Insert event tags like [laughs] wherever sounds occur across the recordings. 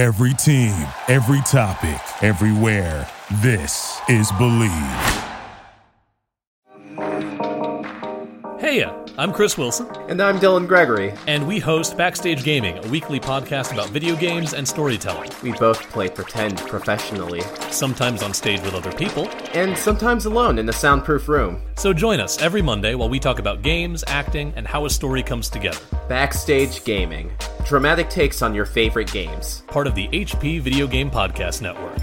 Every team, every topic, everywhere. This is Believe. Hey, uh, I'm Chris Wilson, And I'm Dylan Gregory. and we host Backstage Gaming, a weekly podcast about video games and storytelling, We both play pretend professionally, sometimes on stage with other people. and sometimes alone in a soundproof room. So join us every Monday while we talk about games, acting, and how a story comes together. Backstage Gaming. Dramatic takes on your favorite games. Part of the HP Video Game Podcast Network.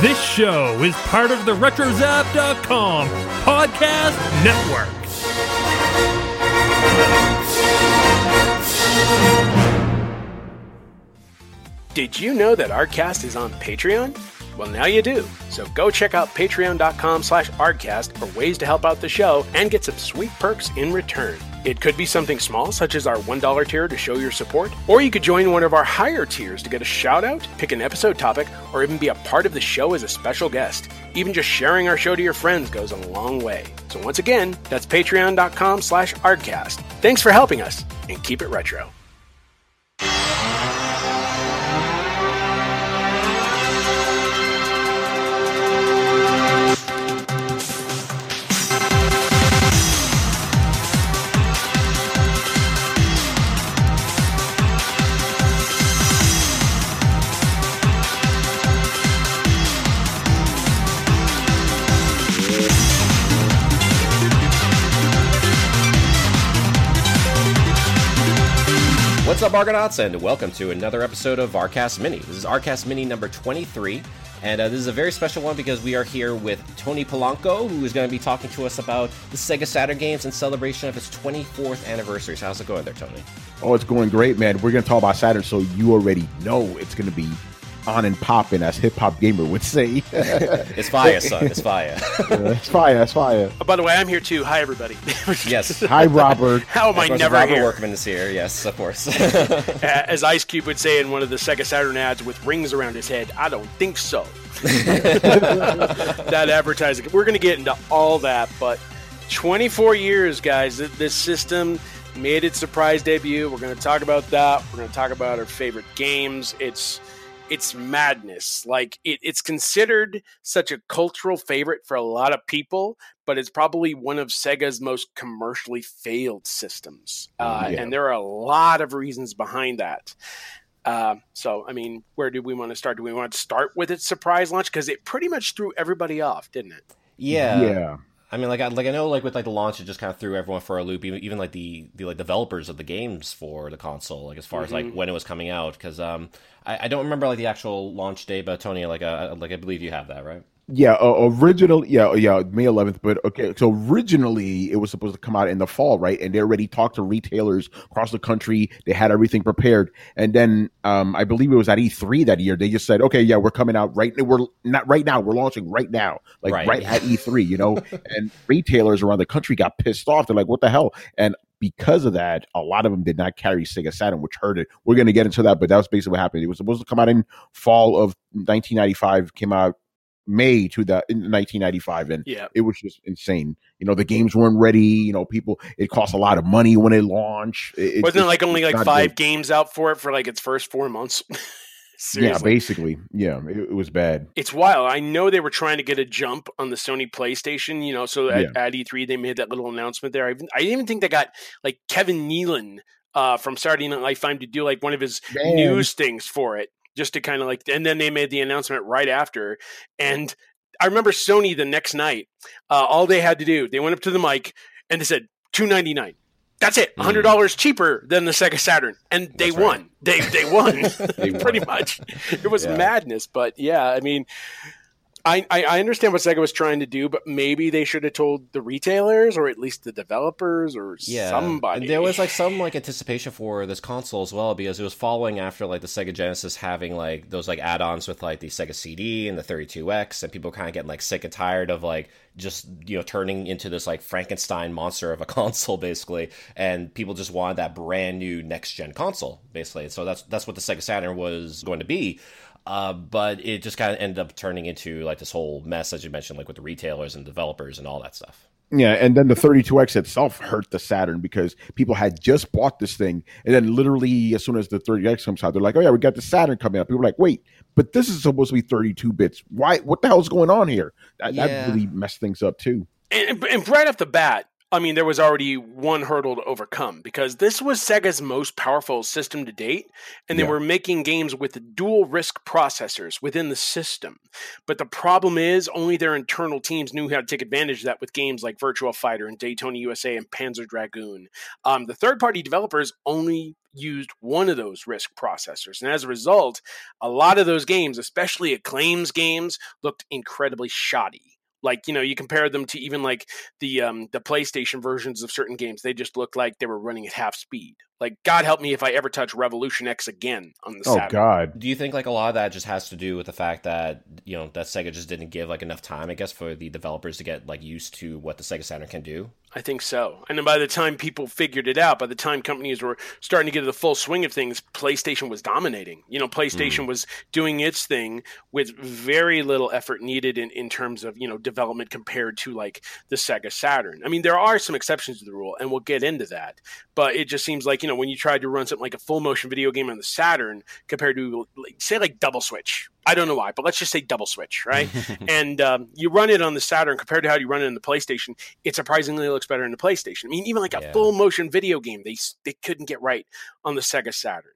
This show is part of the RetroZap.com podcast network. Did you know that Arcast is on Patreon? Well, now you do. So go check out patreon.com slash arcast for ways to help out the show and get some sweet perks in return. It could be something small, such as our $1 tier to show your support, or you could join one of our higher tiers to get a shout out, pick an episode topic, or even be a part of the show as a special guest. Even just sharing our show to your friends goes a long way. So once again, that's patreon.com slash arcast. Thanks for helping us, and keep it retro. Up, Argonauts, and welcome to another episode of Arcast Mini. This is Arcast Mini number 23, and uh, this is a very special one because we are here with Tony Polanco, who is going to be talking to us about the Sega Saturn games in celebration of its 24th anniversary. So, how's it going there, Tony? Oh, it's going great, man. We're gonna talk about Saturn, so you already know it's gonna be on and popping, as hip hop gamer would say. [laughs] It's fire, son. It's fire. [laughs] it's fire, it's fire. Oh, by the way, I'm here too. Hi, everybody. [laughs] yes. Hi, Robert. How am I never Robert here? Workman is here. Yes, of course. Uh, As Ice Cube would say in one of the Sega Saturn ads with rings around his head, I don't think so. that advertising. We're going to get into all that, but 24 years, guys. This system made its surprise debut. We're going to talk about that. We're going to talk about our favorite games. It's it's madness. Like it, it's considered such a cultural favorite for a lot of people, but it's probably one of Sega's most commercially failed systems. Uh, Yeah. And there are a lot of reasons behind that. Uh, so, I mean, where do we want to start? Do we want to start with its surprise launch? Because it pretty much threw everybody off, didn't it? yeah. Yeah. I mean, like, I, like I know, like with like the launch, it just kind of threw everyone for a loop. Even, even like the the like developers of the games for the console, like as far as like when it was coming out, because um, I, I don't remember like the actual launch date, but Tony, like, uh, like I believe you have that, right? Yeah, uh, original, yeah, yeah, May 11th. But okay, so originally it was supposed to come out in the fall, right? And they already talked to retailers across the country. They had everything prepared, and then um, I believe it was at E3 that year. They just said, "Okay, yeah, we're coming out right. We're not right now. We're launching right now, like Right. right, at E3." You know, [laughs] and retailers around the country got pissed off. They're like, "What the hell?" And because of that, a lot of them did not carry Sega Saturn, which hurt it. We're going to get into that, but that was basically what happened. It was supposed to come out in fall of 1995, came out May to the in 1995, and Yeah. it was just insane. You know, the games weren't ready. You know, people it cost a lot of money when it launched. It, Wasn't it it's like only like five good. games out for it for like its first four months? [laughs] Yeah, basically, yeah, it, it was bad. it's wild. I know they were trying to get a jump on the Sony PlayStation, you know, so at, at E3 they made that little announcement there. I even, I even think they got like Kevin Nealon uh, from Saturday Night Live to do like one of his Man. news things for it, just to kind of like, and then they made the announcement right after. And I remember Sony the next night, uh, all they had to do, they went up to the mic and they said two ninety nine. That's it, hundred dollars cheaper than the Sega Saturn, and they right. won. They they won, [laughs] They [laughs] pretty won. much. It was Yeah. madness, but yeah, I mean, I, I understand what Sega was trying to do, but maybe they should have told the retailers or at least the developers or Yeah, somebody. And there was like some like anticipation for this console as well because it was following after like the Sega Genesis having like those like add-ons with like the Sega CD and the 32X, and people kind of getting like sick and tired of like just you know turning into this like Frankenstein monster of a [laughs] console basically, and people just wanted that brand new next gen console basically. So that's that's what the Sega Saturn was going to be. Uh, but it just kind of ended up turning into like this whole mess, as you mentioned, like with the retailers and developers and all that stuff. Yeah, and then the 32X itself hurt the Saturn because people had just bought this thing, and then literally as soon as the 30X comes out, they're like, "Oh yeah, we got the Saturn coming out." People are like, "Wait, but this is supposed to be 32 bits. Why? What the hell's going on here?" That, Yeah. that really messed things up too. And, and right off the bat, I mean, there was already one hurdle to overcome because this was Sega's most powerful system to date, and they Yeah. were making games with dual RISC processors within the system. But the problem is, only their internal teams knew how to take advantage of that with games like Virtua Fighter and Daytona USA and Panzer Dragoon. Um, the third party developers only used one of those RISC processors. And as a result, a lot of those games, especially Acclaim's games, looked incredibly shoddy. Like, you know, you compare them to even like the um the PlayStation versions of certain games, they just looked like they were running at half speed. Like, God help me if I ever touch Revolution X again on the Oh Saturn. God. Do you think like a lot of that just has to do with the fact that you know that Sega just didn't give like enough time, I guess, for the developers to get like used to what the Sega Saturn can do? I think so. And then by the time people figured it out, by the time companies were starting to get to the full swing of things, PlayStation was dominating. You know, PlayStation mm. was doing its thing with very little effort needed in, in terms of, you know, development compared to like the Sega Saturn. I mean, there are some exceptions to the rule, and we'll get into that. But it just seems like, you know, when you tried to run something like a full motion video game on the Saturn compared to, like, say, like Double Switch. I don't know why, but let's just say Double Switch, right? [laughs] and um, you run it on the Saturn compared to how you run it in the PlayStation, it surprisingly looks better in the PlayStation. I mean, even like a Yeah. full motion video game, they they couldn't get right on the Sega Saturn,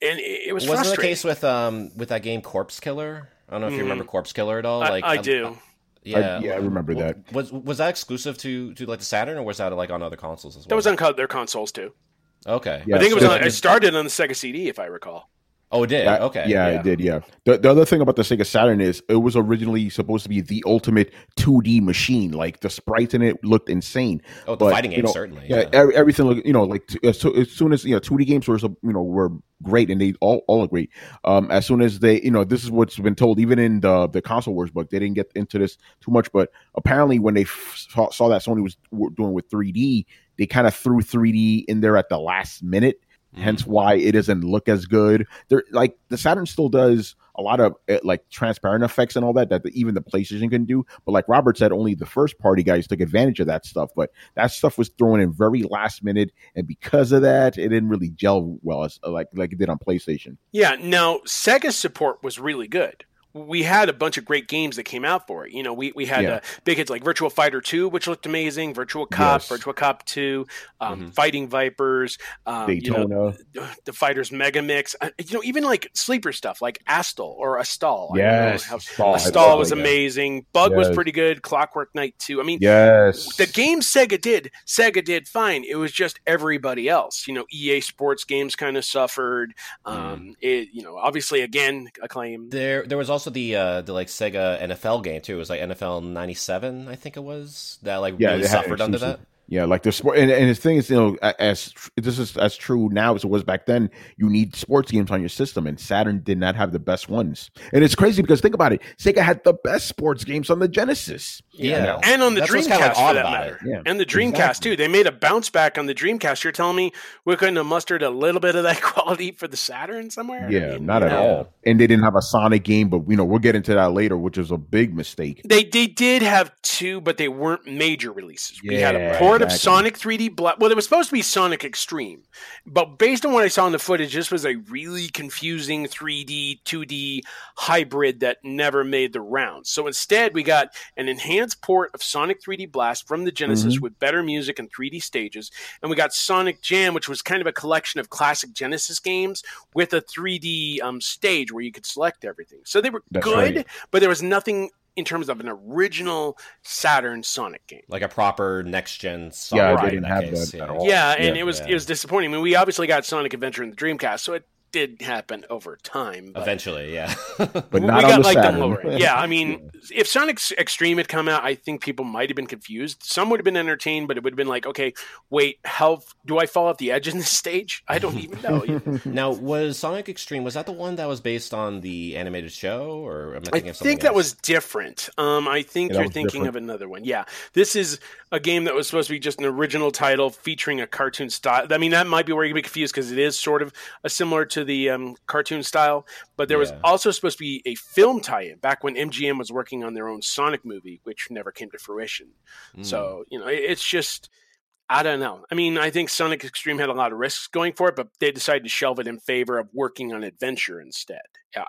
and it, it was Wasn't the case with um with that game Corpse Killer? I don't know if you Mhm. remember Corpse Killer at all. I, like I um, do. yeah, I, yeah, I remember that. Was was that exclusive to to like the Saturn, or was that like on other consoles as well? that was on co- their consoles too. okay. Yeah, I think it was. On, it started on the Sega CD, if I recall. Oh, it did. That- okay. Yeah, it did. Yeah. The, the other thing about the Sega Saturn is it was originally supposed to be the ultimate 2D machine. Like the sprites in it looked insane. Oh, the But, fighting you game know, certainly. Yeah, Yeah. everything looked. You know, like as, so, as soon as you know, 2D games were you know were great and they all all are great. Um, as soon as they, you know, this is what's been told even in the the console wars book. They didn't get into this too much, but apparently when they f- saw, saw that Sony was doing with 3D, they kind of threw 3D in there at the last minute. Hence why it doesn't look as good. There, like the Saturn still does a lot of uh, like transparent effects and all that that the, even the PlayStation can do. But like Robert said, only the first party guys took advantage of that stuff. But that stuff was thrown in very last minute, and because of that, it didn't really gel well as like like it did on PlayStation. Yeah. Now Sega's support was really good. We had a bunch of great games that came out for it. You know, we, we had Yeah. uh, big hits like Virtua Fighter 2, which looked amazing, Virtua Cop, Yes. Virtua Cop 2, um, Mhm. Fighting Vipers, um, you know, Daytona, the Fighters Mega Mix. Uh, you know, even like sleeper stuff like Astal or Astal. I don't know yes, how- Astal, Astal was yeah. amazing. Bug was pretty good. Clockwork Knight 2. I mean, Yes, the games Sega did, Sega did fine. It was just everybody else. You know, EA Sports games kind of suffered. Um, it, you know, obviously, again, acclaim. There, there was also the uh, the like Sega NFL game too. It was like NFL '97, I think it was that like Yeah, really suffered under that. Yeah, like the sport, and, and the thing is, you know, as this is as true now as it was back then. You need sports games on your system, and Saturn did not have the best ones. And it's crazy because think about it, Sega had the best sports games on the Genesis. Yeah, and on the That's Dreamcast kinda, like, for that matter. Yeah, And the Dreamcast exactly. too. They made a bounce back on the Dreamcast. You're telling me we couldn't have mustered a little bit of that [laughs] quality for the Saturn somewhere? I Yeah, mean, not at you know. all. And they didn't have a Sonic game, but you know we'll get into that later, which is a big mistake. They they did have two, but they weren't major releases. we had a Yeah, port of exactly. Sonic 3D Blast? Well, it was supposed to be Sonic X-treme, but based on what I saw in the footage, this was a really confusing 3D 2D hybrid that never made the rounds. So instead, we got an enhanced port of Sonic 3D Blast from the Genesis Mm-hmm. with better music and 3D stages, and we got Sonic Jam, which was kind of a collection of classic Genesis games with a 3D um, stage where you could select everything. So they were That's good, right. but there was nothing in terms of an original Saturn Sonic game. Like a proper next gen. Sonic they in didn't have case, that yeah. at all. Yeah, and Yeah. it was Yeah. it was disappointing. I mean, we obviously got Sonic Adventure in the Dreamcast, so it did happen over time. But Eventually, yeah. But we not got on the like Saturn. the lower. Yeah, I mean, if Sonic X-treme had come out, I think people might have been confused. Some would have been entertained, but it would have been like, okay, wait, how do I fall off the edge in this stage? I don't even know. [laughs] now, was Sonic X-treme was that the one that was based on the animated show, or am I I thinking of something think that else? was different. Um, I think Yeah, you're thinking different. of another one. Yeah, this is a game that was supposed to be just an original title featuring a cartoon style. I mean, that might be where you get confused because it is sort of a similar to to the um, cartoon style, but there was also supposed to be a film tie-in back when MGM was working on their own Sonic movie, which never came to fruition. Mm. So you know, it- it's just I don't know. I mean, I think Sonic X-treme had a lot of risks going for it, but they decided to shelve it in favor of working on adventure instead,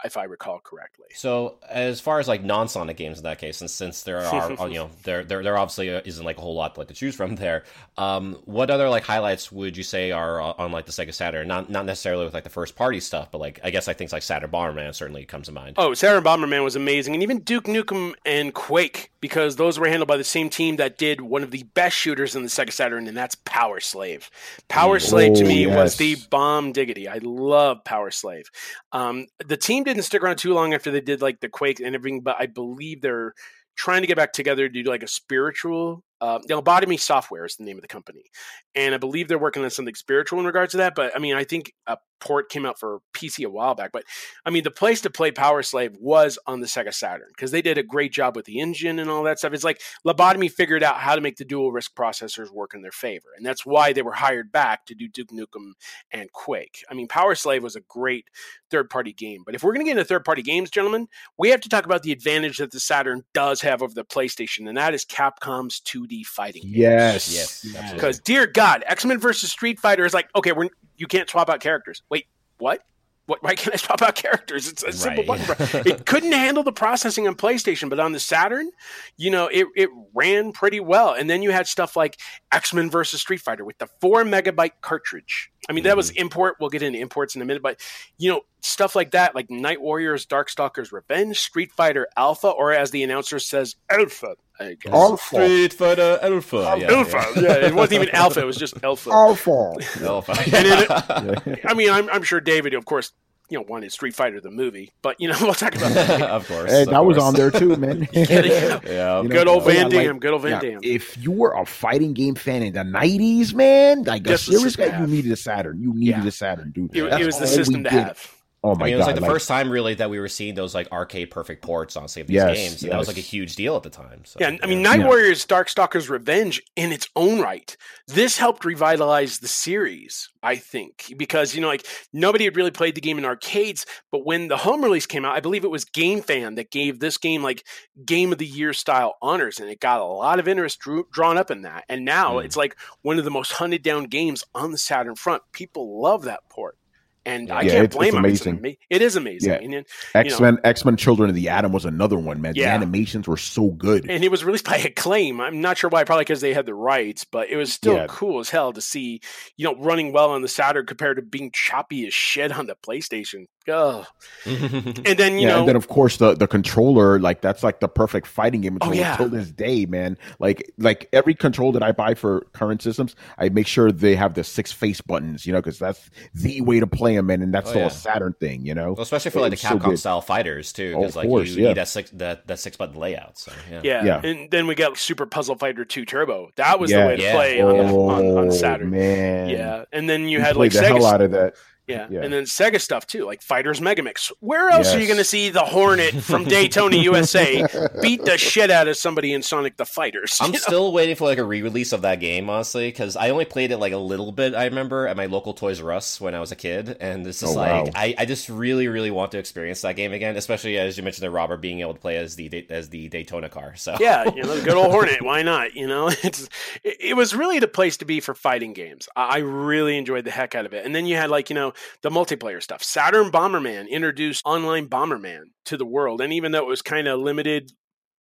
if I recall correctly. So as far as like non-Sonic games in that case, and since there are uh, you [laughs] know there there there obviously uh, isn't like a whole lot like to choose from there. Um, what other like highlights would you say are on on, like the Sega Saturn? Not not necessarily with like the first party stuff, but like I guess like things like Saturn Bomberman certainly comes to mind. Oh, Saturn Bomberman was amazing, and even Duke Nukem and Quake, because those were handled by the same team that did one of the best shooters in the Sega Saturn, and that's PowerSlave. Power Slave to Oh, me was the bomb diggity. I love PowerSlave. Um, the team didn't stick around too long after they did like the Quake and everything, but I believe they're trying to get back together to do like a spiritual. Uh, the Lobotomy Software is the name of the company, and I believe they're working on something spiritual in regards to that. But I mean, I think a port came out for PC a while back, but I mean, the place to play PowerSlave was on the Sega Saturn because they did a great job with the engine and all that stuff. It's like Lobotomy figured out how to make the dual RISC processors work in their favor, and that's why they were hired back to do Duke Nukem and Quake. I mean, PowerSlave was a great third party game, but if we're going to get into third party games, gentlemen, we have to talk about the advantage that the Saturn does have over the PlayStation, and that is Capcom's 2D fighting games. Yes. Yes. Because dear God, X Men versus Street Fighter is like, okay, we're you can't swap out characters. Wait, what? What, why can't I swap out characters? It's a simple Right. button. it [laughs] couldn't handle the processing on PlayStation, but on the Saturn, you know, it, it ran pretty well. And then you had stuff like X Men versus Street Fighter with the four megabyte cartridge. I mean, that was mm-hmm. import. We'll get into imports in a minute, but you know, stuff like that, like Night Warriors, Darkstalkers Revenge, Street Fighter Alpha, or as the announcer says, Alpha. I guess. Alpha. Street Fighter Alpha. Yeah, Alpha. Yeah, it wasn't even Alpha. It was just Alpha. Alpha. [laughs] Alpha. And then [laughs] I mean, I'm, I'm sure David, of course, you know, wanted Street Fighter the movie, but you know, [laughs] we'll talk about that. of course. Hey, of that was on there too, man. Yeah. Yeah. You know, Good old Van yeah, like- Damme. good old Van yeah, Damme. If you were a fighting game fan in the nineties, man, like a Just the serious guy, you needed a Saturn. You needed Yeah. a Saturn, dude. It, it was the system to did. have. Oh I my mean, it was god! like the like- first time really that we were seeing those like arcade perfect ports on some of these Yes, games, and that was like a huge deal at the time. So, Yeah, I mean, Night Yeah. Warriors Darkstalkers Revenge in its own right. This helped revitalize the series, I think, because, you know, like nobody had really played the game in arcades, but when the home release came out, I believe it was GameFan that gave this game like Game of the Year style honors, and it got a lot of interest drew, drawn up in that. And now Mm. it's like one of the most hunted down games on the Saturn front. People love that port. And I Yeah, can't it's- blame it's. It's amazing. ama- It is amazing. Yeah. And, X Men, X Men: Children of the Atom was another one, man. The animations were so good. and it was released by Acclaim. I'm not sure why, probably because they had the rights, but it was still Yeah. cool as hell to see, you know, running well on the Saturn compared to being choppy as shit on the PlayStation. Ugh. [laughs] And then you yeah, know, and then of course the the controller, like that's like the perfect fighting game Oh, until, yeah. until this day, man. Like like every control that I buy for current systems, I make sure they have the six face buttons, you know, because that's the way to play them, man. And that's Oh, still yeah. a Saturn thing, you know. Well, especially for It like the was so Capcom style fighters too, Oh, because of like course, you yeah. need that six that, that six button layout. So yeah, yeah. Yeah. and then we got Super Puzzle Fighter 2 Turbo. That was the way to Yeah. play on, on, on Oh, Saturn. man. Yeah, and then you We had like the hell out of that. Yeah. Yeah. and then Sega stuff too, like Fighters Megamix. Where else are you going to see the Hornet from [laughs] Daytona, USA, beat the [laughs] shit out of somebody in Sonic the Fighters? I'm know? still waiting for like a re-release of that game, honestly, because I only played it like a little bit. I remember at my local Toys R Us when I was a kid, and this is Oh, like wow. I, I just really, really want to experience that game again, especially as you mentioned, the Robert being able to play as the as the Daytona car. So yeah, you know, the good old [laughs] Hornet. Why not? You know, it's it, it was really the place to be for fighting games. I, I really enjoyed the heck out of it. And then you had like you know the multiplayer stuff. Saturn Bomberman introduced online Bomberman to the world, and even though it was kind of limited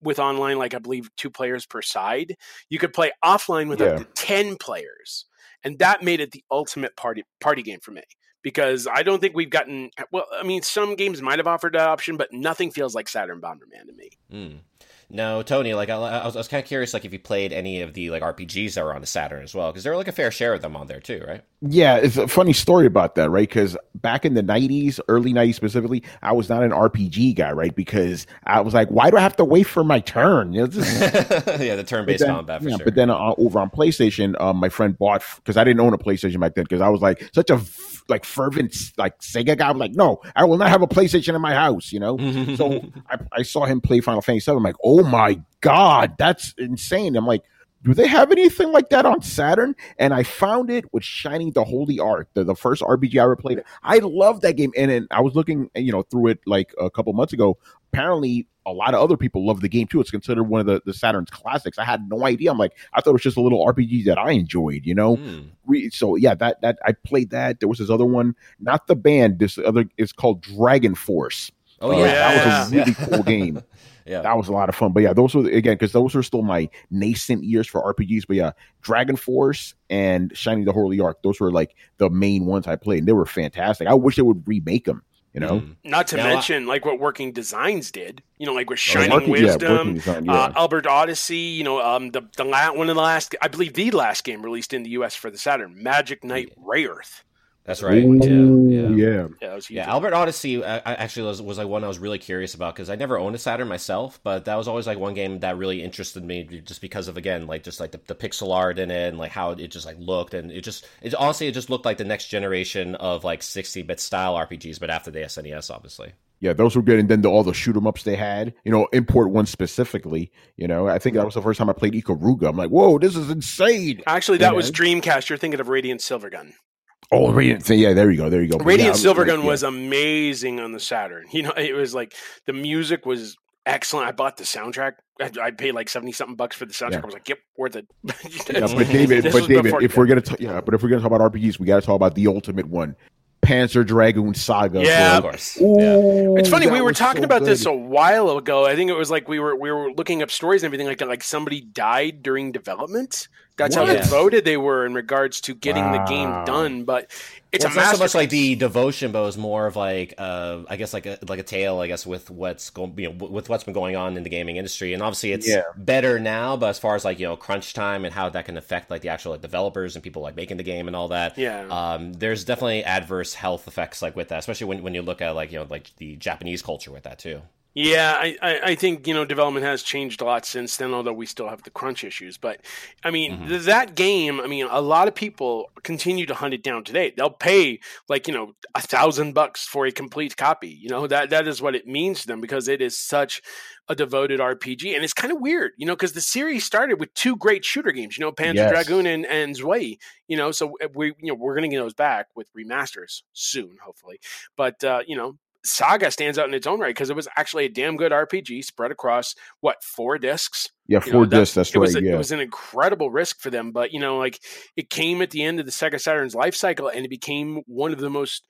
with online, like I believe two players per side, you could play offline with up to ten players, and that made it the ultimate party party game for me. Because I don't think we've gotten well. I mean, some games might have offered that option, but nothing feels like Saturn Bomberman to me. Mm. No, Tony, like I, I was, I was kind of curious, like if you played any of the like RPGs that were on the Saturn as well, because there were like a fair share of them on there too, right? Yeah, it's a funny story about that, right? Because back in the '90s, early '90s specifically, I was not an RPG guy, right? Because I was like, why do I have to wait for my turn? You know, is- [laughs] yeah, the turn-based then, combat for yeah, sure. but then uh, over on PlayStation, um, my friend bought because I didn't own a PlayStation back then because I was like such a like fervent like Sega guy. I was like, no, I will not have a PlayStation in my house, you know. [laughs] so I, I saw him play Final Fantasy Seven. I'm like, oh my god, that's insane. I'm like, do they have anything like that on Saturn? And I found it with Shining the Holy Ark, the, the first RPG I ever played. I love that game, and, and I was looking, you know, through it like a couple months ago. Apparently, a lot of other people love the game too. It's considered one of the, the Saturn's classics. I had no idea. I'm like, I thought it was just a little RPG that I enjoyed, you know. Hmm. We, so yeah, that that I played that. There was this other one, not the band. This other is called Dragon Force. Oh Uh, yeah, that was a Yeah. really cool game. [laughs] yeah. That was a lot of fun. But yeah, those were again because those were still my nascent years for RPGs. But yeah, Dragon Force and Shining the Holy Ark, those were like the main ones I played, and they were fantastic. I wish they would remake them. You know, Mm. Not to Yeah, well, mention like what Working Designs did. You know, like with Oh, Shining Working- yeah, Wisdom, Working Design, uh. Albert Odyssey. You know, um, the the la- one of the last, I believe, the last game released in the U.S. for the Saturn, Magic Knight Rayearth. That's right. Ooh, yeah, yeah. yeah. Yeah, was. Yeah, Albert Odyssey uh, I actually was, was like one I was really curious about because I never owned a Saturn myself, but that was always like one game that really interested me just because of again like just like the, the pixel art in it and like how it just like looked and it just it honestly it just looked like the next generation of like 60-bit style RPGs, but after the SNES obviously. Yeah, those were good. And then the, all the shoot 'em ups they had, you know, import one specifically. You know, I think that was the first time I played Ikaruga. I'm like, whoa, this is insane. Actually, that You was know? Dreamcast. You're thinking of Radiant Silvergun. Oh, Radiant. Yeah, there you go. There you go. Radiant yeah, Silvergun like, was amazing on the Saturn. You know, it was like the music was excellent. I bought the soundtrack. I, I paid like seventy something bucks for the soundtrack. Yeah. I was like, "Yep, worth it." [laughs] Yeah, but David, but David, if we're gonna t- yeah, but if we're gonna talk about RPGs, we got to talk about the ultimate one, Panzer Dragoon Saga. Yeah. Course. yeah. It's funny we were talking so about this a while ago. I think it was like we were we were looking up stories and everything like that. Like somebody died during development. That's how What? devoted they were in regards to getting the game done. But it's Well, a it's not so much like the devotion, but it was more of like, uh, I guess like a like a tale, I guess, with what's going, you know, with what's been going on in the gaming industry, and obviously it's Yeah. better now. But as far as like you know, crunch time and how that can affect like the actual like developers and people like making the game and all that, Yeah. um, there's definitely adverse health effects like with that, especially when when you look at like you know like the Japanese culture with that too. Yeah, I, I, I think you know development has changed a lot since then. Although we still have the crunch issues, but I mean Mm-hmm. th- that game. I mean, a lot of people continue to hunt it down today. They'll pay like you know a thousand bucks for a complete copy. You know that that is what it means to them because it is such a devoted RPG, and it's kind of weird, you know, because the series started with two great shooter games. You know, Panzer Yes. Dragoon and and Zwei. You know, so uh, we you know we're gonna get those back with remasters soon, hopefully. But uh, you know, Saga stands out in its own right because it was actually a damn good RPG spread across what four discs. Yeah, You four know, that- discs. That's it right. a- yeah, It was an incredible risk for them, but you know, like it came at the end of the Sega Saturn's life cycle, and it became one of the most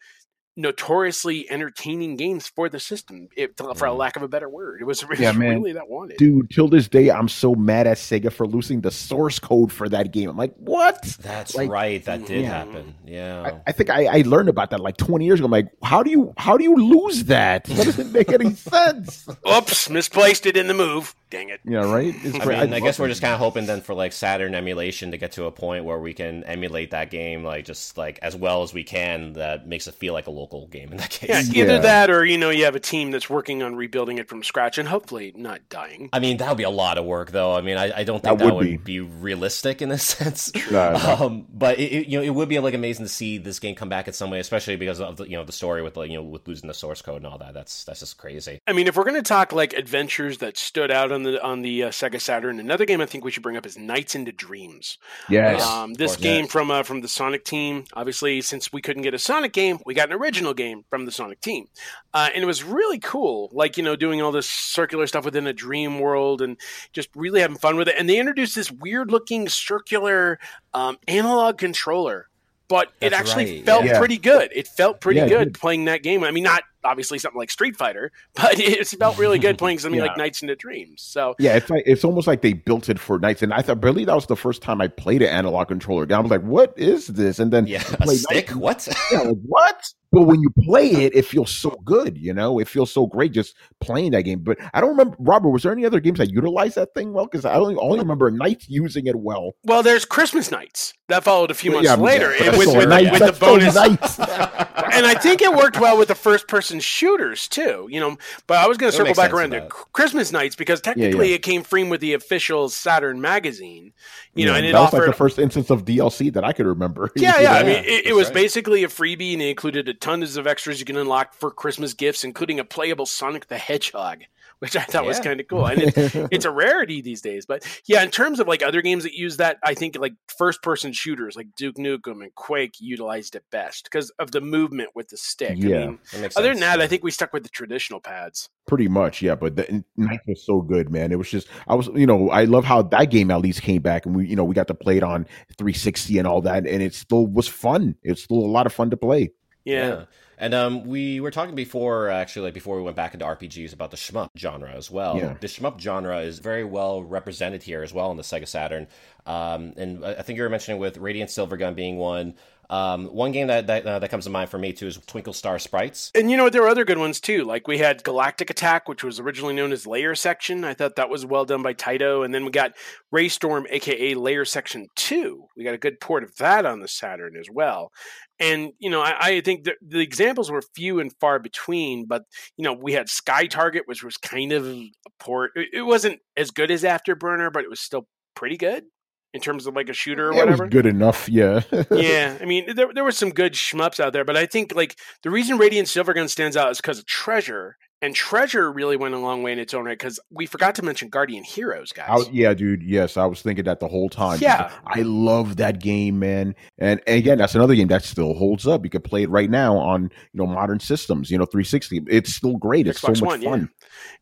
notoriously entertaining games for the system, it, for a Mm. lack of a better word. It was, it was [laughs] Yeah, man. really that wanted. dude. Till this day, I'm so mad at Sega for losing the source code for that game. I'm like, what? That's Like- right, that did Yeah. happen. Yeah. I, I think I, I learned about that like 20 years ago. I'm like, how do you how do you lose that? That doesn't make any [laughs] sense. Oops, misplaced it in the move. Dang it. Yeah, right. [laughs] It's I great. mean, I, love guess we're just kind of hoping then for like Saturn emulation to get to a point where we can emulate that game like just like as well as we can. That makes it feel like a local game in that case. Yeah, Yeah. either that or you know you have a team that's working on rebuilding it from scratch and hopefully not dying. I mean, that would be a lot of work, though. I mean, I, I don't think that, would would, be. realistic in a [laughs] sense. No, no. Um, but it, it- you know, it would be like amazing to see this game come back in some way, especially because of the you know the story with like you know with losing the source code and all that. That's that's just crazy. I mean, if we're going to talk like adventures that stood out on the on the uh, Sega Saturn, another game I think we should bring up is Nights into Dreams. Yes. Um, this game from uh, from the Sonic team. Obviously, since we couldn't get a Sonic game, we got an original game from the Sonic team, uh, and it was really cool. Like you know, doing all this circular stuff within a dream world, and just really having fun with it. And they introduced this weird looking circular um, analog controller. But it actually right, felt yeah. pretty good. It felt pretty Yeah, good playing that game. I mean, not obviously something like Street Fighter, [laughs] but it felt really good playing something Yeah. like Nights into Dreams. So Yeah, it's like it's almost like they built it for nights. And I thought, believe that was the first time I played an analog controller. I was like, "What is this?" And then Yeah, a stick. Nights- What? Yeah, like, what? But when you play it, it feels so good. You know, it feels so great just playing that game. But I don't remember, Robert. Was there any other games that utilized that thing well? Because I only only remember Nights using it well. Well, there's Christmas nights that followed a few months yeah, later and with, with, Nights, with the bonus. [laughs] [laughs] And I think it worked well with the first person shooters too, you know. But I was going to circle back around to to that. C- Christmas nights because technically yeah. it came free with the official Saturn magazine, you know, Yeah, and it that was offered. like the first instance of DLC that I could remember. [laughs] yeah, yeah. I mean, it, it was right. basically a freebie, and it included a tons of extras you can unlock for Christmas gifts, including a playable Sonic the Hedgehog, which I thought was kind of cool. And it's, [laughs] it's a rarity these days. But yeah, in terms of like other games that use that, I think like first person shooters like Duke Nukem and Quake utilized it best because of the movement with the stick. Yeah. I mean, other sense, than that, yeah. I think we stuck with the traditional pads. Pretty much, yeah. But the mm. night was so good, man. It was just, I was, you know, I love how that game at least came back, and we, you know, we got to play it on 360 and all that, and it still was fun. It's still a lot of fun to play. Yeah. And um, we were talking before, actually, like before we went back into RPGs, about the shmup genre as well. Yeah. The shmup genre is very well represented here as well in the Sega Saturn. Um, and I I think you were mentioning with Radiant Silvergun being one. Um, one game that that, uh, that comes to mind for me too is Twinkle Star Sprites. And you know what? There were other good ones too. Like we had Galactic Attack, which was originally known as Layer Section. I thought that was well done by Taito. And then we got Raystorm, aka Layer Section Two. We got a good port of that on the Saturn as well. And you know, I, I think the, the examples were few and far between. But you know, we had Sky Target, which was kind of a port. It, it wasn't as good as Afterburner, but it was still pretty good in terms of like a shooter or It was whatever good enough, yeah. [laughs] yeah, I mean, there, there were some good shmups out there, but I think like the reason Radiant Silvergun stands out is because of Treasure, and Treasure really went a long way in its own right. Because we forgot to mention Guardian Heroes, guys. I, yeah, dude. Yes, I was thinking that the whole time. Yeah. I love that game, man. And, and again, that's another game that still holds up. You can play it right now on you know modern systems. You know, 360. It's still great. It's Xbox so much One, yeah. fun.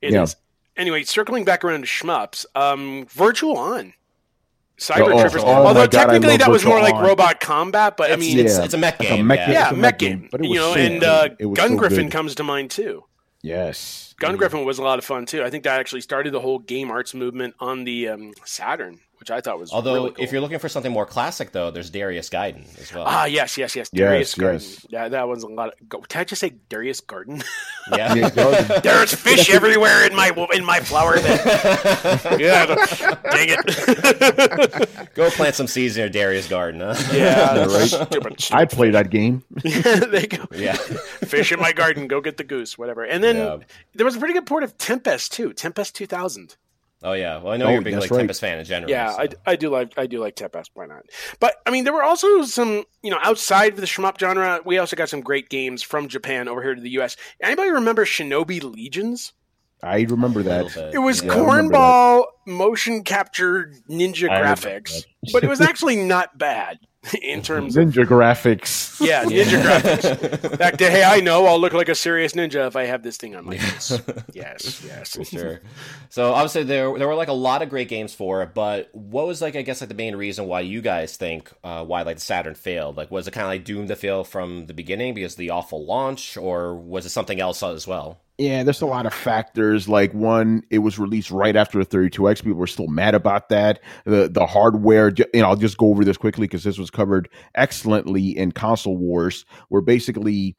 It is. Yeah. Anyway, circling back around to shmups, um, Virtual On. Cyber Oh, Troopers. oh Although my God, technically that was Virtual more like On. robot combat, but I mean, it's, Yeah. it's a mech Like a game. mech yeah. yeah, a mech mech game. game, but it you know, so and good. uh, Gun so Griffin good. comes to mind too. Yes. Gun Griffin was a lot of fun too. I think that actually started the whole game arts movement on the um, Saturn, which I thought was Although, really cool. if you're looking for something more classic, though, there's Darius Gaiden as well. Ah, yes, yes, yes. Yes, Darius Garden. yes. Yeah, that was a lot. Of, go- did I just say Darius Garden? yeah. [laughs] Yeah, There's fish everywhere in my in my flower bed. [laughs] yeah, dang it. [laughs] Go plant some seeds in your Darius Garden, huh? yeah, right. Stupid. I'd play that game. they go. Yeah. Fish in my garden. Go get the goose. Whatever. And then Yeah. there was a pretty good port of Tempest too. Tempest 2000. Oh yeah. Well, I know Oh, you're a big like right. Tempest fan in general. Yeah, so. I, I do like I do like Tempest. Why not? But I mean, there were also some you know outside of the shmup genre. We also got some great games from Japan over here to the U.S. Anybody remember Shinobi Legions? I remember that. It was Yeah, cornball motion capture ninja I graphics, but it was actually not bad [laughs] in terms of Ninja graphics. yeah ninja graphics. Back to hey, I know I'll look like a serious ninja if I have this thing on my face. [laughs] Yes, yes, for sure. So obviously there there were like a lot of great games for it, but what was like I guess like the main reason why you guys think uh, why like the Saturn failed? Like was it kind of like doomed to fail from the beginning because of the awful launch, or was it something else as well? Yeah, there's a lot of factors. Like one, it was released right after the 32X. People were still mad about that. The the hardware, you know, I'll just go over this quickly because this was covered excellently in Console Wars, where basically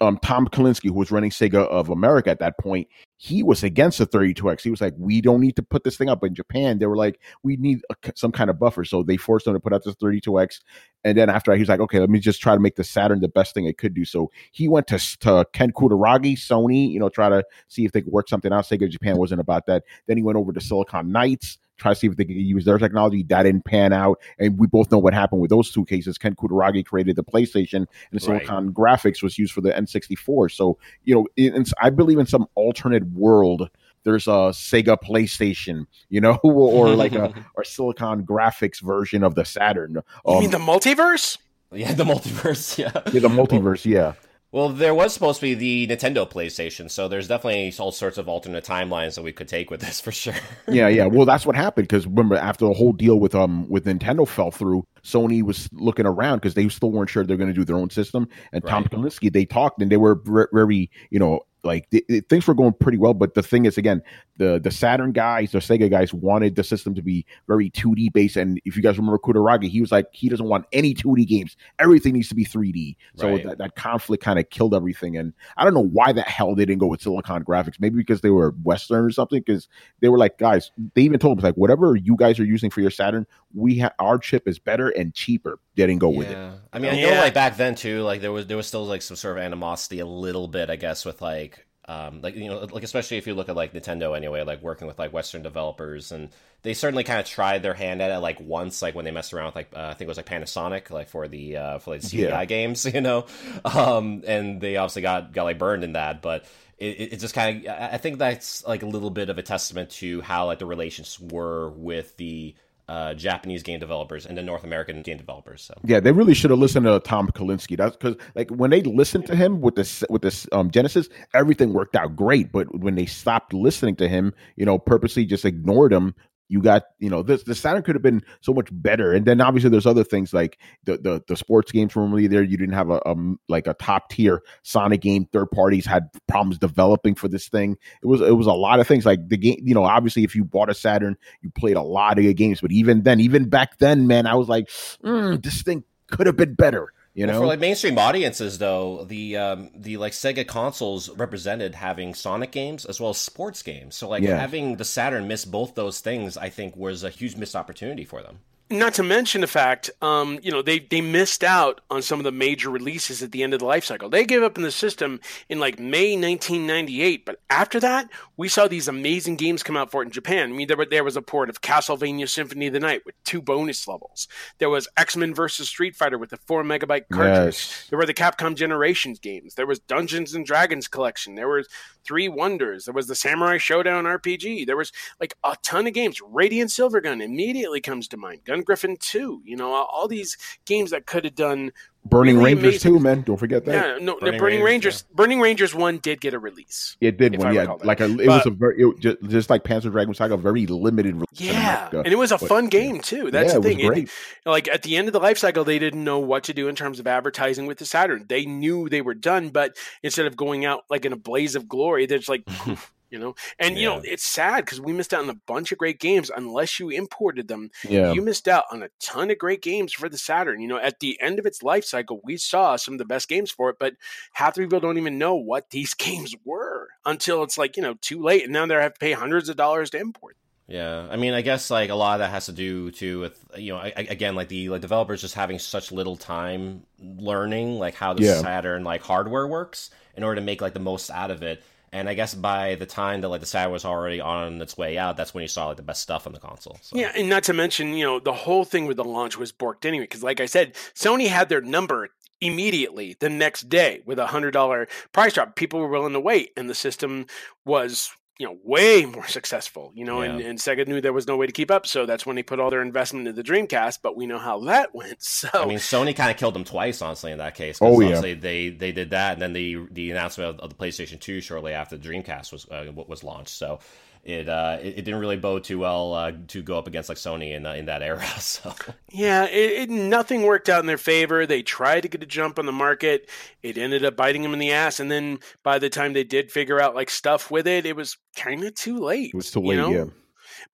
um, Tom Kalinske, who was running Sega of America at that point, he was against the 32X. He was like, "We don't need to put this thing up." In Japan, they were like, "We need a, some kind of buffer," so they forced them to put out this 32X. And then after that, he was like, "Okay, let me just try to make the Saturn the best thing it could do." So he went to to Ken Kutaragi, Sony, you know, try to see if they could work something out. Sega Japan wasn't about that. Then he went over to Silicon Knights, try to see if they could use their technology. That didn't pan out, and we both know what happened with those two cases. Ken Kutaragi created the PlayStation, and Silicon Graphics was used for the N64. So you know, in, in- I believe in some alternate world. There's a Sega PlayStation, you know, [laughs] or like a [laughs] or Silicon Graphics version of the Saturn. You Um, mean the multiverse? Yeah, the multiverse. Yeah. yeah, the multiverse, yeah. Well, there was supposed to be the Nintendo PlayStation, so there's definitely all sorts of alternate timelines that we could take with this for sure. [laughs] yeah, yeah. Well, that's what happened because remember after the whole deal with um with Nintendo fell through, Sony was looking around because they still weren't sure they're going to do their own system. And Tom Right. Kalinske, they talked and they were very, you know, like th- th- things were going pretty well. But the thing is, again, the the Saturn guys, the Sega guys wanted the system to be very 2D based. And if you guys remember Kutaragi, he was like, he doesn't want any 2D games. Everything needs to be 3D. So Right. that, that conflict kind of killed everything. And I don't know why the hell they didn't go with Silicon Graphics. Maybe because they were Western or something. Because they were like, guys, they even told us like, whatever you guys are using for your Saturn, we ha- our chip is better and cheaper. They didn't go with it. I mean, I know Yeah. like back then too, like there was there was still like some sort of animosity a little bit, I guess, with like um, like you know, like especially if you look at like Nintendo anyway, like working with like Western developers, and they certainly kind of tried their hand at it like once, like when they messed around with like uh, I think it was like Panasonic, like for the uh, for like CDI Yeah. games, [laughs] you know, um, and they obviously got got like burned in that, but it, it just kind of I I think that's like a little bit of a testament to how like the relations were with the uh, Japanese game developers and the North American game developers. So Yeah, they really should have listened to Tom Kalinske. That's because, like, when they listened to him with this with this um, Genesis, everything worked out great. But when they stopped listening to him, you know, purposely just ignored him, you got, you know, this the Saturn could have been so much better. And then obviously there's other things like the the, the sports games were really there. You didn't have a um, like a top tier Sonic game. Third parties had problems developing for this thing. It was it was a lot of things. Like the game, you know, obviously if you bought a Saturn, you played a lot of games. But even then, even back then, man, I was like, mm, this thing could have been better. You Well, know, for like mainstream audiences, though, the um, the like Sega consoles represented having Sonic games as well as sports games. So like Yeah. having the Saturn miss both those things, I think was a huge missed opportunity for them. Not to mention the fact, um, you know, they they missed out on some of the major releases at the end of the life cycle. They gave up in the system in like May 1998, but after that, we saw these amazing games come out for it in Japan. I mean, there, there was a port of Castlevania Symphony of the Night with two bonus levels. There was X Men versus Street Fighter with a four megabyte cartridge. Yes. There were the Capcom Generations games. There was Dungeons and Dragons collection. There was Three Wonders. There was the Samurai Showdown RPG. There was like a ton of games. Radiant Silvergun immediately comes to mind. Gun Griffin 2. You know, all these games that could have done Burning really Rangers amazing- too, man. Don't forget that. Yeah, no, Burning the Burning Rangers, Rangers. Burning Rangers 1 did get a release. It did one, yeah. Like a, it was a very it, just, just like Panzer Dragoon Saga, a very limited. release Yeah, America. Uh, and it was a But- fun game too. That's yeah, the it was thing. It- great. like at the end of the life cycle, they didn't know what to do in terms of advertising with the Saturn. They knew they were done, but instead of going out like in a blaze of glory, they're just like, poof, [laughs] you know. And you know, it's sad because we missed out on a bunch of great games unless you imported them. Yeah, You missed out on a ton of great games for the Saturn. You know, at the end of its life cycle, we saw some of the best games for it, but half the people don't even know what these [laughs] games were until it's like you know too late, and now they have to pay hundreds of dollars to import. Yeah, I mean, I guess like a lot of that has to do too with you know, I- again, like the like developers just having such little time learning like how the Yeah. Saturn like hardware works in order to make like the most out of it. And I guess by the time that like the Saturn was already on its way out, that's when you saw like the best stuff on the console. So. Yeah, and not to mention, you know, the whole thing with the launch was borked anyway. Because, like I said, Sony had their number immediately the next day with a hundred dollar price drop. People were willing to wait, and the system was, you know, way [laughs] more successful. You know, and, Yeah. and Sega knew there was no way to keep up, so that's when they put all their investment into the Dreamcast. But we know how that [laughs] went. So I mean, Sony kind of killed them twice, honestly, in that case. Oh, yeah. They they did that, and then the the announcement of, of the PlayStation Two shortly after the Dreamcast was uh, was launched. So it uh it, it didn't really bode too well uh, to go up against like Sony in uh, in that era. [laughs] So Yeah, it, it nothing worked out in their favor. They tried to get a jump on the market. It ended up biting them in the ass. And then by the time they did figure out like stuff with it, it was kind of too late. it was too you late. know? Yeah,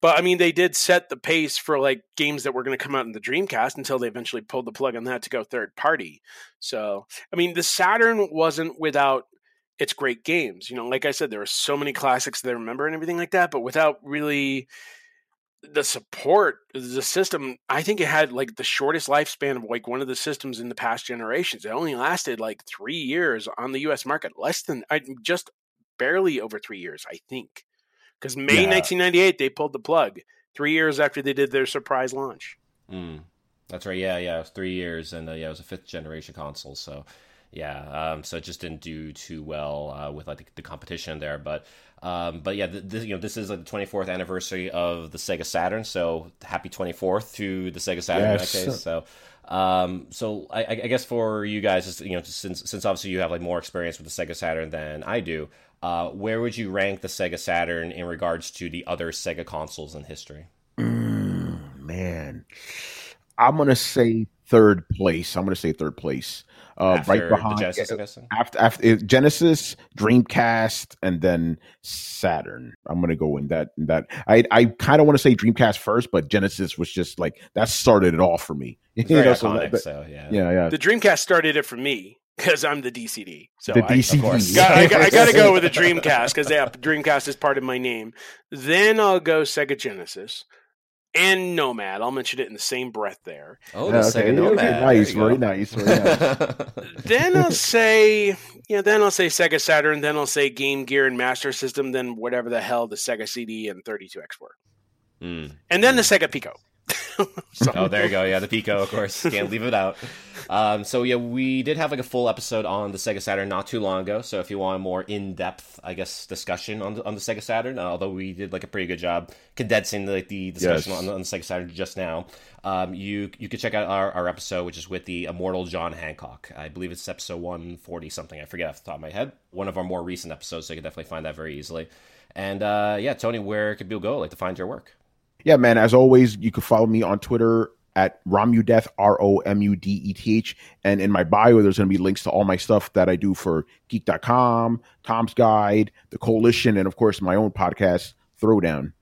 But I mean, they did set the pace for like games that were going to come out in the Dreamcast until they eventually pulled the plug on that to go third party. So, I mean, the Saturn wasn't without its great games. You know, like I said, there are so many classics that I remember and everything like that, but without really the support, the system, I think it had like the shortest lifespan of like one of the systems in the past generations. It only lasted like three years on the US market, less than I just barely over three years, I think. Because May Yeah. 1998, they pulled the plug three years after they did their surprise launch. Mm, that's right. Yeah, yeah. It was three years, and uh, yeah, it was a fifth generation console. So, yeah, um, so it just didn't do too well uh, with like the, the competition there. But, um, but yeah, th- this, you know, this is like the 24th anniversary of the Sega Saturn. So happy 24th to the Sega Saturn Yes. in that case. So. Um, so I, I guess for you guys, you know, since since obviously you have like more experience with the Sega Saturn than I do, uh, where would you rank the Sega Saturn in regards to the other Sega consoles in history? man, I'm gonna say third place. I'm gonna say third place. Uh, After right behind the Genesis, I'm after after Genesis, Dreamcast, and then Saturn. I'm gonna go in that in that. I I kind of want to say Dreamcast first, but Genesis was just like that started it all for me. [laughs] It's You very know, so that- that- so yeah, yeah, yeah. The Dreamcast started it for me because I'm the DCD. So the I, DCD. course. got, I, got- I got to go with the Dreamcast because yeah, Dreamcast is part of my name. Then I'll go Sega Genesis and Nomad. I'll mention it in the same breath there. Oh, the okay, Sega okay, nice, very nice, very nice. [laughs] Then I'll say Yeah, then I'll say Sega Saturn, then I'll say Game Gear and Master System, then whatever the hell the Sega CD and 32X were. Mm. And then the Sega Pico. [laughs] Oh, there you go. Yeah, the Pico, of course. Can't leave it out. Um, so yeah, we did have like a full episode on the Sega Saturn not too long ago. So if you want a more in-depth, I guess, discussion on the, on the Sega Saturn, uh, although we did like a pretty good job condensing the, like, the discussion yes. on, the, on, the, Sega Saturn just now, um, you you could check out our, our episode, which is with the immortal John Hancock. I believe it's episode one forty something. I forget off the top of my head. One of our more recent episodes, so you can definitely find that very easily. And uh, yeah, Tony, where could people go like to find your work? Yeah, man. As always, you can follow me on Twitter at Romudeth, R O M U D E T H. And in my bio, there's going to be links to all my stuff that I do for geek.com, Tom's Guide, the Coalition, and of course, my own podcast, Throwdown.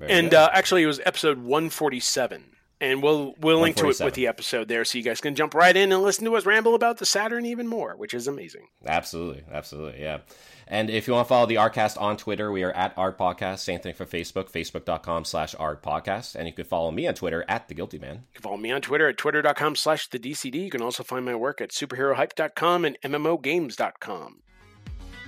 And uh, actually, it was episode 147. And we'll we'll link to it with the episode there, so you guys can jump right in and listen to us ramble about the Saturn even more, which is amazing. Absolutely, absolutely, yeah. And if you want to follow the Arcast on Twitter, we are at Art Podcast. Same thing for Facebook, facebook.com slash Art Podcast. And you can follow me on Twitter at The Guilty Man. You can follow me on Twitter at twitter.com slash The DCD. You can also find my work at superherohype.com and MMOgames.com.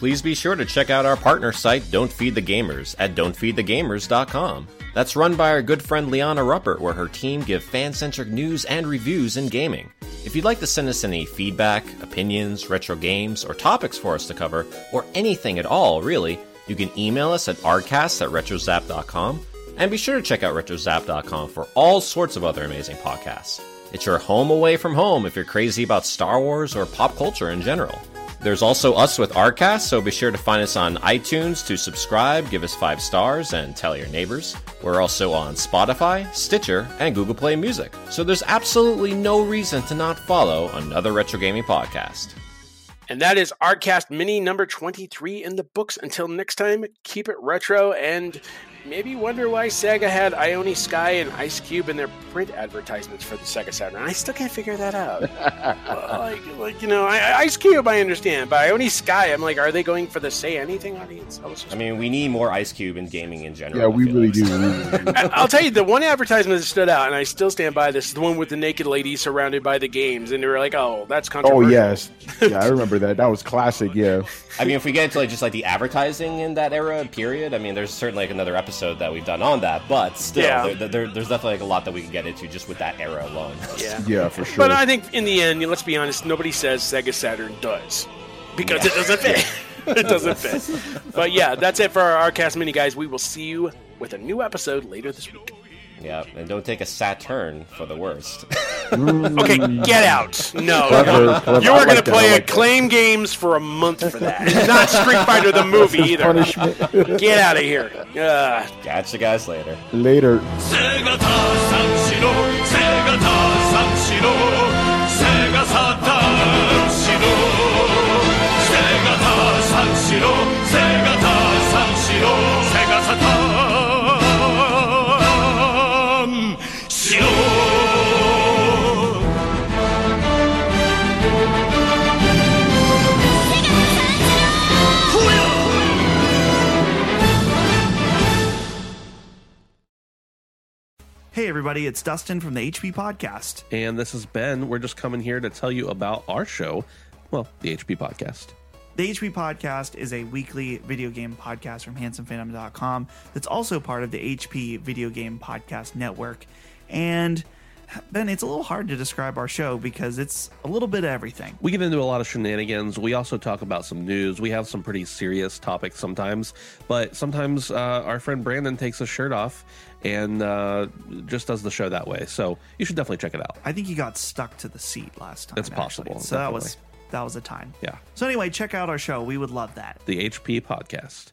Please be sure to check out our partner site, Don't Feed the Gamers, at don'tfeedthegamers.com. That's run by our good friend Liana Ruppert, where her team give fan centric news and reviews in gaming. If you'd like to send us any feedback, opinions, retro games, or topics for us to cover, or anything at all, really, you can email us at arcast at retrozap.com. And be sure to check out retrozap.com for all sorts of other amazing podcasts. It's your home away from home if you're crazy about Star Wars or pop culture in general. There's also us with Arcast, so be sure to find us on iTunes to subscribe, give us five stars, and tell your neighbors. We're also on Spotify, Stitcher, and Google Play Music, so there's absolutely no reason to not follow another retro gaming podcast. And that is Arcast Mini number 23 in the books. Until next time, keep it retro and maybe wonder why Sega had Ione Sky and Ice Cube in their print advertisements for the Sega Saturn. I still can't figure that out. [laughs] like, like, you know, I, Ice Cube I understand, but Ione Sky, I'm like, are they going for the say anything audience? I, I mean, we need more Ice Cube in gaming in general. Yeah, we really do. [laughs] I'll tell you, the one advertisement that stood out, and I still stand by this, is the one with the naked lady surrounded by the games, and they were like, oh, that's oh, controversial. Oh yes, [laughs] yeah, I remember that. That was classic. Yeah. I mean, if we get into like just like the advertising in that era period, I mean, there's certainly like another episode that we've done on that, but still, yeah. there, there, there's definitely like a lot that we can get into just with that era alone. [laughs] Yeah, yeah, for sure. But I think in the end, let's be honest, nobody says Sega Saturn does because yeah. it doesn't fit. [laughs] [laughs] it doesn't fit. But yeah, that's it for Arcast mini, guys. We will see you with a new episode later this week. Yeah, and don't take a Saturn for the worst. [laughs] okay, get out. No, clever, clever. you are going to play like Acclaim that. games for a month for that. Not Street Fighter the [laughs] movie either. Punishment. get out of here. Uh. Catch you guys later. Later. Hey, everybody, it's Dustin from the HP Podcast. And this is Ben. We're just coming here to tell you about our show, well, the HP Podcast. The HP Podcast is a weekly video game podcast from handsomephantom.com that's also part of the HP Video Game Podcast Network. And Ben, it's a little hard to describe our show because it's a little bit of everything. We get into a lot of shenanigans. We also talk about some news. We have some pretty serious topics sometimes, but sometimes uh, our friend Brandon takes his shirt off and uh, just does the show that way. So you should definitely check it out. I think he got stuck to the seat last time. It's possible. So definitely. that was that was a time. Yeah. So anyway, check out our show. We would love that. The HP Podcast.